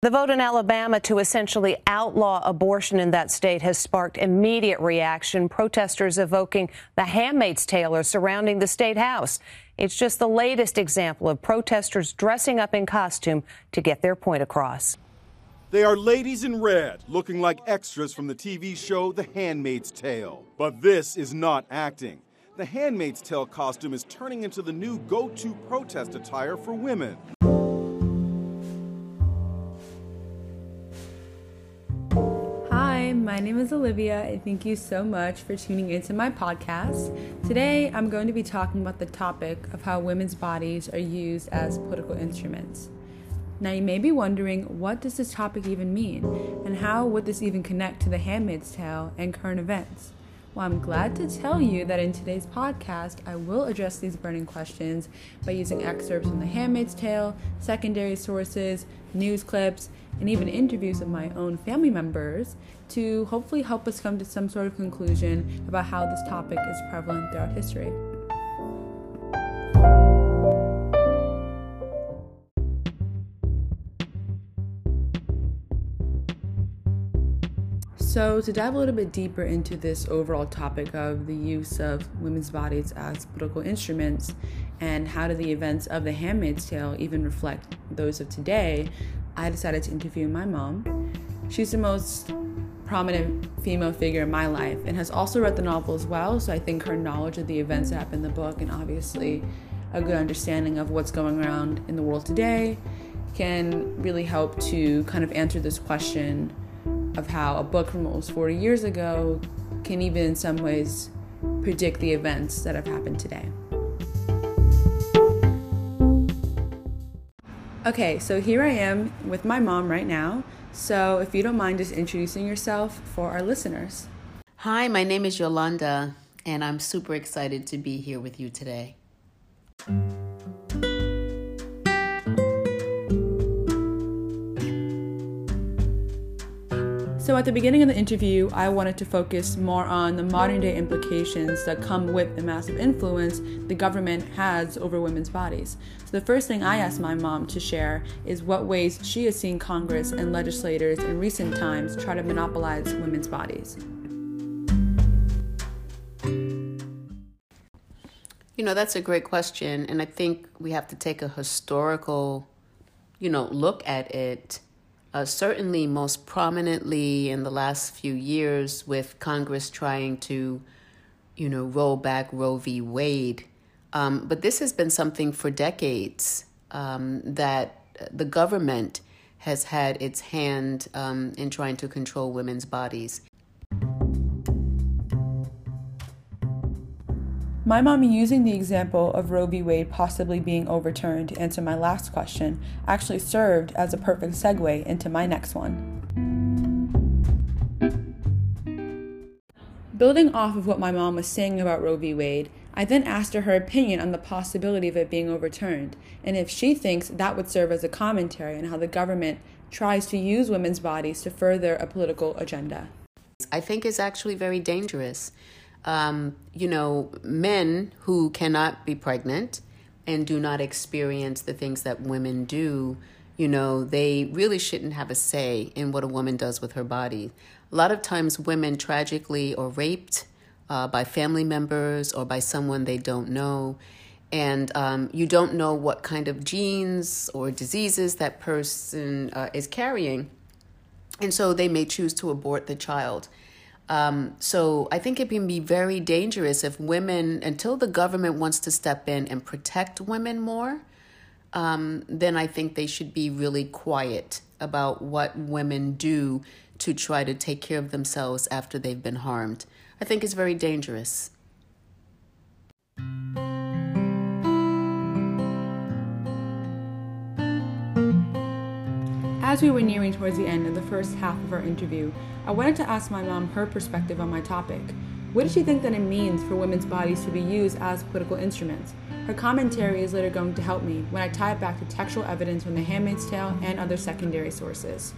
The vote in Alabama to essentially outlaw abortion in that state has sparked immediate reaction. Protesters evoking the handmaid's tale surrounding the state house. It's just the latest example of protesters dressing up in costume to get their point across. They are ladies in red, looking like extras from the TV show The Handmaid's Tale. But this is not acting. The Handmaid's Tale costume is turning into the new go to protest attire for women. My name is Olivia, and thank you so much for tuning into my podcast. Today, I'm going to be talking about the topic of how women's bodies are used as political instruments. Now, you may be wondering what does this topic even mean, and how would this even connect to The Handmaid's Tale and current events? Well, I'm glad to tell you that in today's podcast, I will address these burning questions by using excerpts from The Handmaid's Tale, secondary sources, news clips, and even interviews of my own family members to hopefully help us come to some sort of conclusion about how this topic is prevalent throughout history. So, to dive a little bit deeper into this overall topic of the use of women's bodies as political instruments and how do the events of The Handmaid's Tale even reflect those of today, I decided to interview my mom. She's the most prominent female figure in my life and has also read the novel as well, so I think her knowledge of the events that happen in the book and obviously a good understanding of what's going around in the world today can really help to kind of answer this question of how a book from almost 40 years ago can even in some ways predict the events that have happened today. Okay, so here I am with my mom right now. So if you don't mind just introducing yourself for our listeners. Hi, my name is Yolanda, and I'm super excited to be here with you today. So, at the beginning of the interview, I wanted to focus more on the modern day implications that come with the massive influence the government has over women's bodies. So, the first thing I asked my mom to share is what ways she has seen Congress and legislators in recent times try to monopolize women's bodies. You know, that's a great question. And I think we have to take a historical, you know, look at it uh, certainly most prominently in the last few years with Congress trying to, you know, roll back Roe v. Wade. Um, but this has been something for decades um, that the government has had its hand um, in trying to control women's bodies. My mom using the example of Roe v. Wade possibly being overturned to answer my last question actually served as a perfect segue into my next one. Building off of what my mom was saying about Roe v. Wade, I then asked her her opinion on the possibility of it being overturned, and if she thinks that would serve as a commentary on how the government tries to use women's bodies to further a political agenda. I think it's actually very dangerous um, you know, men who cannot be pregnant and do not experience the things that women do, you know, they really shouldn't have a say in what a woman does with her body. A lot of times, women tragically are raped uh, by family members or by someone they don't know. And um, you don't know what kind of genes or diseases that person uh, is carrying. And so they may choose to abort the child. Um, so I think it can be very dangerous if women, until the government wants to step in and protect women more, um, then I think they should be really quiet about what women do to try to take care of themselves after they've been harmed. I think it's very dangerous. As we were nearing towards the end of the first half of our interview, I wanted to ask my mom her perspective on my topic. What does she think that it means for women's bodies to be used as political instruments? Her commentary is later going to help me when I tie it back to textual evidence from The Handmaid's Tale and other secondary sources.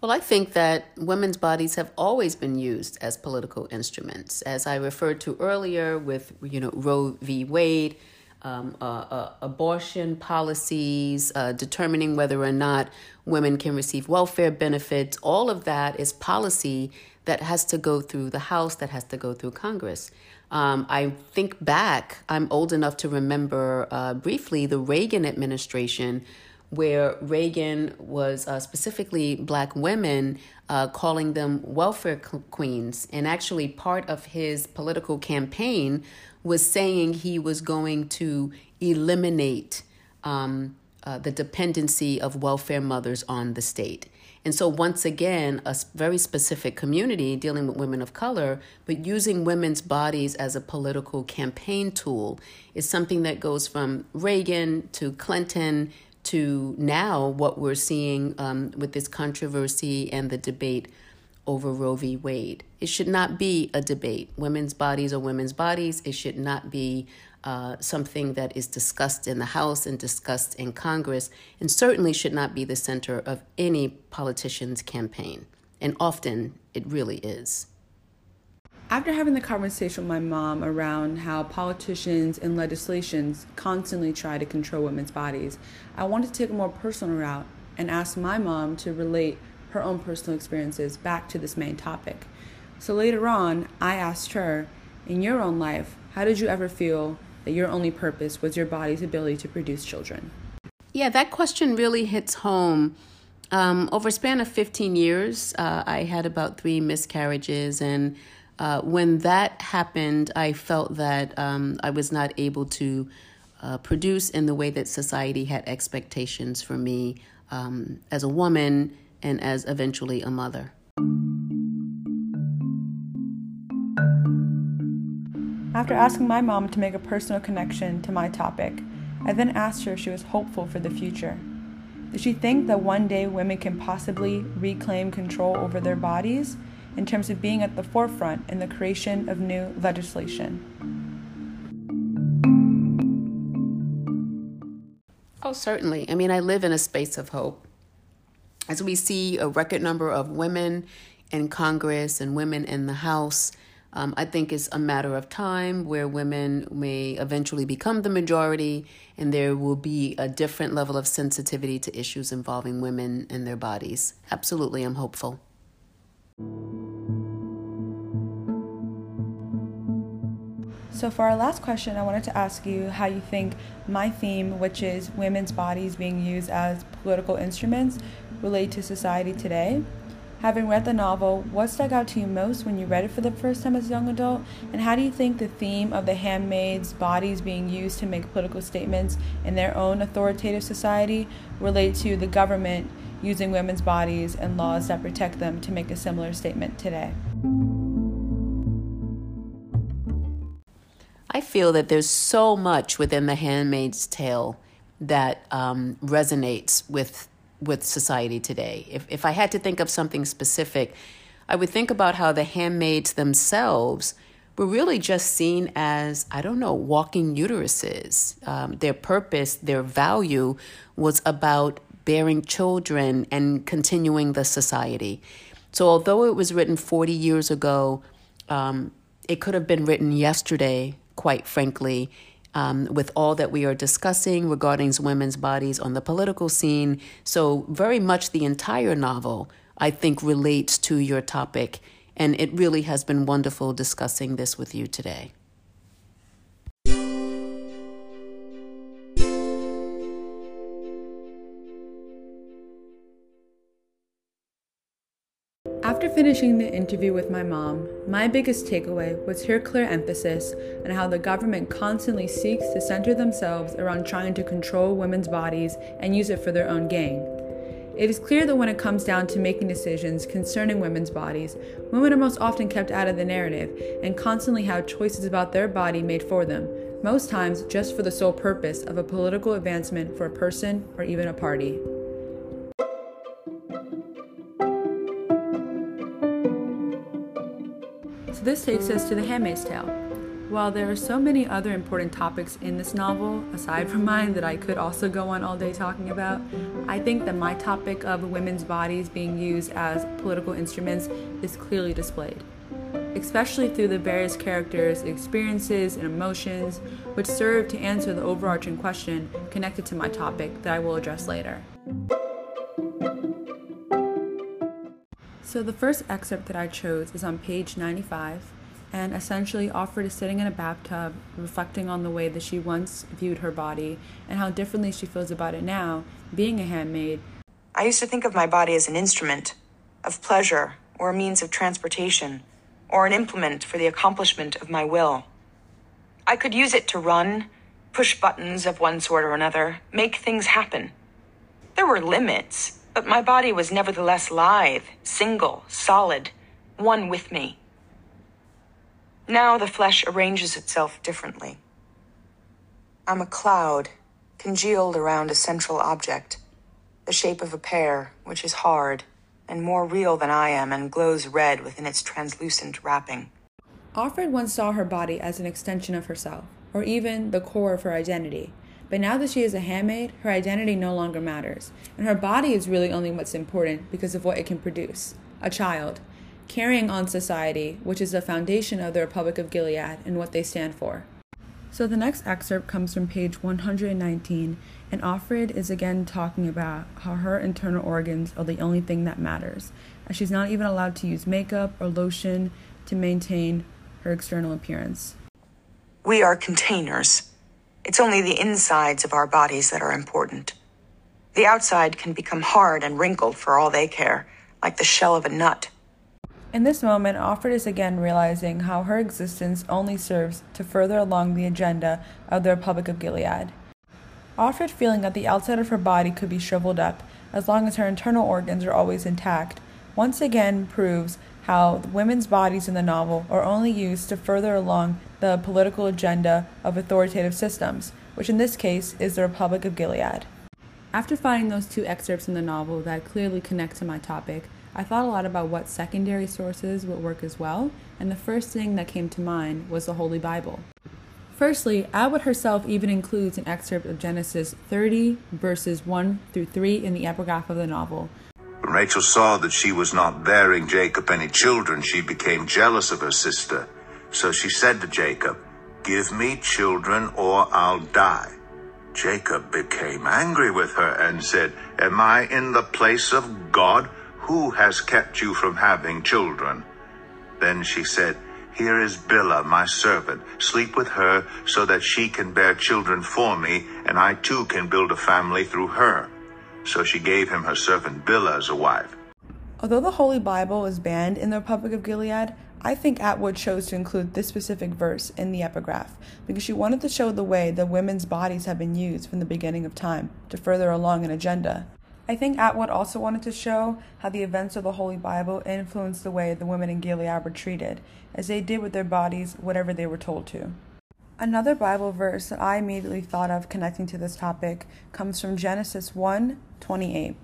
Well, I think that women's bodies have always been used as political instruments. As I referred to earlier with, you know, Roe v. Wade, um, uh, uh, abortion policies, uh, determining whether or not women can receive welfare benefits. All of that is policy that has to go through the House, that has to go through Congress. Um, I think back, I'm old enough to remember uh, briefly the Reagan administration, where Reagan was uh, specifically black women, uh, calling them welfare queens. And actually, part of his political campaign was saying he was going to eliminate um, uh, the dependency of welfare mothers on the state. And so, once again, a very specific community dealing with women of color, but using women's bodies as a political campaign tool is something that goes from Reagan to Clinton to now what we're seeing um, with this controversy and the debate over Roe v. Wade. It should not be a debate. Women's bodies are women's bodies. It should not be uh, something that is discussed in the House and discussed in Congress, and certainly should not be the center of any politician's campaign. And often it really is. After having the conversation with my mom around how politicians and legislations constantly try to control women's bodies, I wanted to take a more personal route and ask my mom to relate her own personal experiences back to this main topic. So later on, I asked her, in your own life, how did you ever feel that your only purpose was your body's ability to produce children? Yeah, that question really hits home. Um, over a span of 15 years, uh, I had about three miscarriages. And uh, when that happened, I felt that um, I was not able to uh, produce in the way that society had expectations for me um, as a woman and as eventually a mother. After asking my mom to make a personal connection to my topic, I then asked her if she was hopeful for the future. Does she think that one day women can possibly reclaim control over their bodies in terms of being at the forefront in the creation of new legislation? Oh, certainly. I mean, I live in a space of hope. As we see a record number of women in Congress and women in the House um, I think it's a matter of time where women may eventually become the majority, and there will be a different level of sensitivity to issues involving women and their bodies. Absolutely, I'm hopeful. So, for our last question, I wanted to ask you how you think my theme, which is women's bodies being used as political instruments, relate to society today. Having read the novel, what stuck out to you most when you read it for the first time as a young adult? And how do you think the theme of the handmaids' bodies being used to make political statements in their own authoritative society relate to the government using women's bodies and laws that protect them to make a similar statement today? I feel that there's so much within The Handmaid's Tale that um, resonates with with society today. If, if I had to think of something specific, I would think about how the handmaids themselves were really just seen as, I don't know, walking uteruses. Um, their purpose, their value was about bearing children and continuing the society. So, although it was written 40 years ago, um, it could have been written yesterday, quite frankly, um, with all that we are discussing regarding women's bodies on the political scene. So, very much the entire novel, I think, relates to your topic. And it really has been wonderful discussing this with you today. Finishing the interview with my mom, my biggest takeaway was her clear emphasis on how the government constantly seeks to center themselves around trying to control women's bodies and use it for their own gain. It is clear that when it comes down to making decisions concerning women's bodies, women are most often kept out of the narrative and constantly have choices about their body made for them, most times just for the sole purpose of a political advancement for a person or even a party. This takes us to The Handmaid's Tale. While there are so many other important topics in this novel, aside from mine, that I could also go on all day talking about, I think that my topic of women's bodies being used as political instruments is clearly displayed. especially through the various characters' experiences and emotions, which serve to answer the overarching question connected to my topic that I will address later. So, the first excerpt that I chose is on page 95, and essentially Offred is sitting in a bathtub, reflecting on the way that she once viewed her body and how differently she feels about it now, being a handmaid. I used to think of my body as an instrument of pleasure or a means of transportation or an implement for the accomplishment of my will. I could use it to run, push buttons of one sort or another, make things happen. There were limits, but my body was nevertheless lithe, single, solid, one with me. Now the flesh arranges itself differently. I'm a cloud, congealed around a central object, the shape of a pear, which is hard and more real than I am and glows red within its translucent wrapping. Offred once saw her body as an extension of herself, or even the core of her identity. But now that she is a handmaid, her identity no longer matters, and her body is really only what's important because of what it can produce a child, carrying on society, which is the foundation of the Republic of Gilead and what they stand for. So the next excerpt comes from page 119 and Offred is again talking about how her internal organs are the only thing that matters, as she's not even allowed to use makeup or lotion to maintain her external appearance. We are containers. It's only the insides of our bodies that are important. The outside can become hard and wrinkled for all they care, like the shell of a nut. In this moment, Offred is again realizing how her existence only serves to further along the agenda of the Republic of Gilead. Offred feeling that the outside of her body could be shriveled up, as long as her internal organs are always intact, once again proves how women's bodies in the novel are only used to further along the political agenda of authoritative systems, which in this case is the Republic of Gilead. After finding those two excerpts in the novel that clearly connect to my topic, I thought a lot about what secondary sources would work as well, and the first thing that came to mind was the Holy Bible. Firstly, Atwood herself even includes an excerpt of Genesis 30, verses 1 through 3 in the epigraph of the novel. When Rachel saw that she was not bearing Jacob any children, she became jealous of her sister. So she said to Jacob, Give me children or I'll die. Jacob became angry with her and said, Am I in the place of God? Who has kept you from having children? Then she said, here is Bilhah, my servant. Sleep with her so that she can bear children for me, and I too can build a family through her. So she gave him her servant Bilhah as a wife. Although the Holy Bible is banned in the Republic of Gilead, I think Atwood chose to include this specific verse in the epigraph because she wanted to show the way that women's bodies have been used from the beginning of time to further along an agenda. I think Atwood also wanted to show how the events of the Holy Bible influenced the way the women in Gilead were treated, as they did with their bodies whatever they were told to. Another Bible verse that I immediately thought of connecting to this topic comes from Genesis 1 28.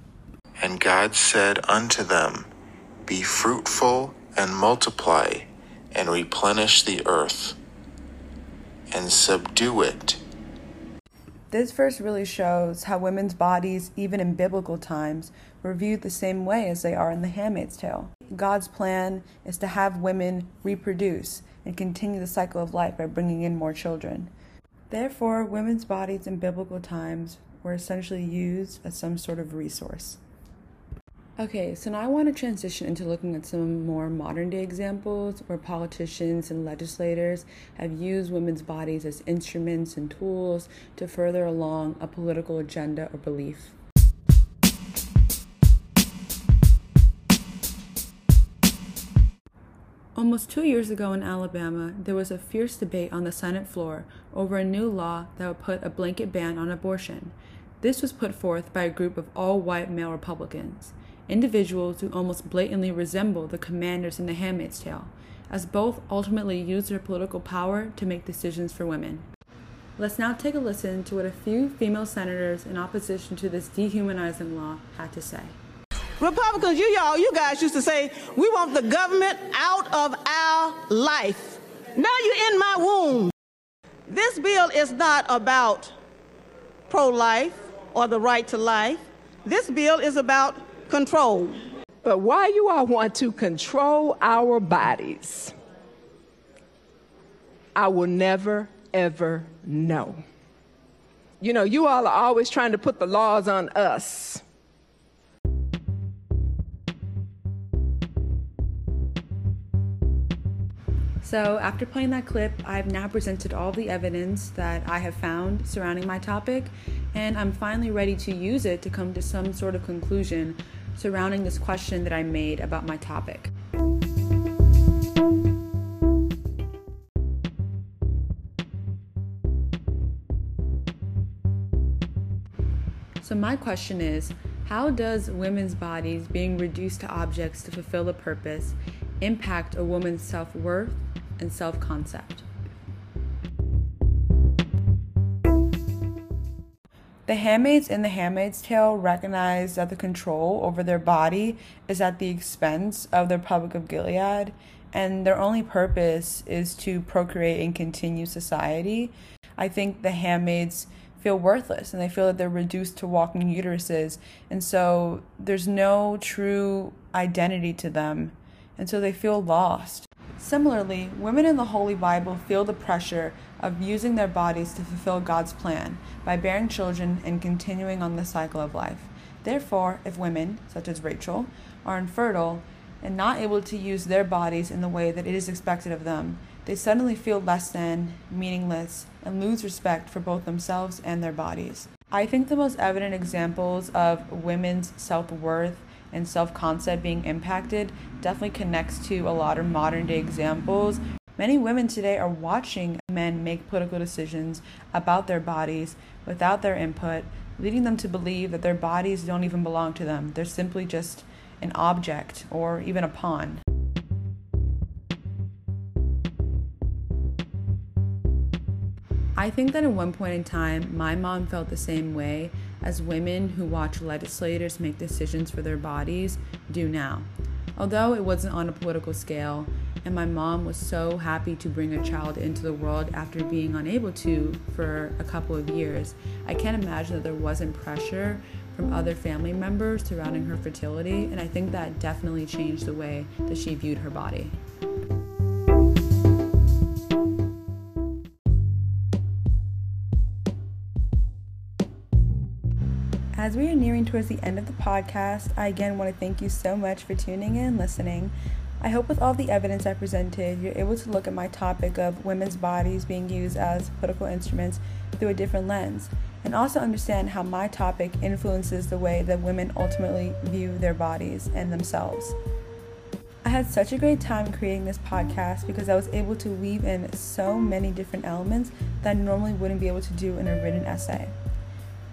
And God said unto them, Be fruitful and multiply, and replenish the earth, and subdue it this verse really shows how women's bodies, even in biblical times, were viewed the same way as they are in The Handmaid's Tale. God's plan is to have women reproduce and continue the cycle of life by bringing in more children. Therefore, women's bodies in biblical times were essentially used as some sort of resource. Okay, so now I want to transition into looking at some more modern day examples where politicians and legislators have used women's bodies as instruments and tools to further along a political agenda or belief. Almost two years ago in Alabama, there was a fierce debate on the Senate floor over a new law that would put a blanket ban on abortion. This was put forth by a group of all white male Republicans individuals who almost blatantly resemble the commanders in The Handmaid's Tale, as both ultimately use their political power to make decisions for women. Let's now take a listen to what a few female senators in opposition to this dehumanizing law had to say. Republicans, you y'all, you guys used to say, we want the government out of our life. Now you're in my womb. This bill is not about pro life or the right to life. This bill is about control. But why you all want to control our bodies I will never, ever know. You know, you all are always trying to put the laws on us. So, after playing that clip, I've now presented all the evidence that I have found surrounding my topic, and I'm finally ready to use it to come to some sort of conclusion surrounding this question that I made about my topic. So, my question is how does women's bodies being reduced to objects to fulfill a purpose impact a woman's self worth and self concept? The handmaids in The Handmaid's Tale recognize that the control over their body is at the expense of the Republic of Gilead, and their only purpose is to procreate and continue society. I think the handmaids feel worthless and they feel that they're reduced to walking uteruses. And so there's no true identity to them. And so they feel lost. Similarly, women in the Holy Bible feel the pressure of using their bodies to fulfill God's plan by bearing children and continuing on the cycle of life. Therefore, if women, such as Rachel, are infertile and not able to use their bodies in the way that it is expected of them, they suddenly feel less than, meaningless, and lose respect for both themselves and their bodies. I think the most evident examples of women's self worth and self concept being impacted definitely connects to a lot of modern day examples. Many women today are watching men make political decisions about their bodies without their input, leading them to believe that their bodies don't even belong to them. They're simply just an object or even a pawn. I think that at one point in time, my mom felt the same way as women who watch legislators make decisions for their bodies do now. Although it wasn't on a political scale, and my mom was so happy to bring a child into the world after being unable to for a couple of years, I can't imagine that there wasn't pressure from other family members surrounding her fertility, and I think that definitely changed the way that she viewed her body. As we are nearing towards the end of the podcast, I again want to thank you so much for tuning in and listening. I hope with all the evidence I presented, you're able to look at my topic of women's bodies being used as political instruments through a different lens, and also understand how my topic influences the way that women ultimately view their bodies and themselves. I had such a great time creating this podcast because I was able to weave in so many different elements that I normally wouldn't be able to do in a written essay.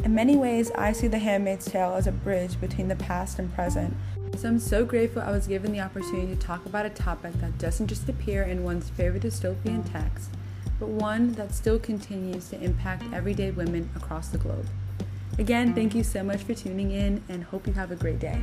In many ways, I see The Handmaid's Tale as a bridge between the past and present. So I'm so grateful I was given the opportunity to talk about a topic that doesn't just appear in one's favorite dystopian text, but one that still continues to impact everyday women across the globe. Again, thank you so much for tuning in and hope you have a great day.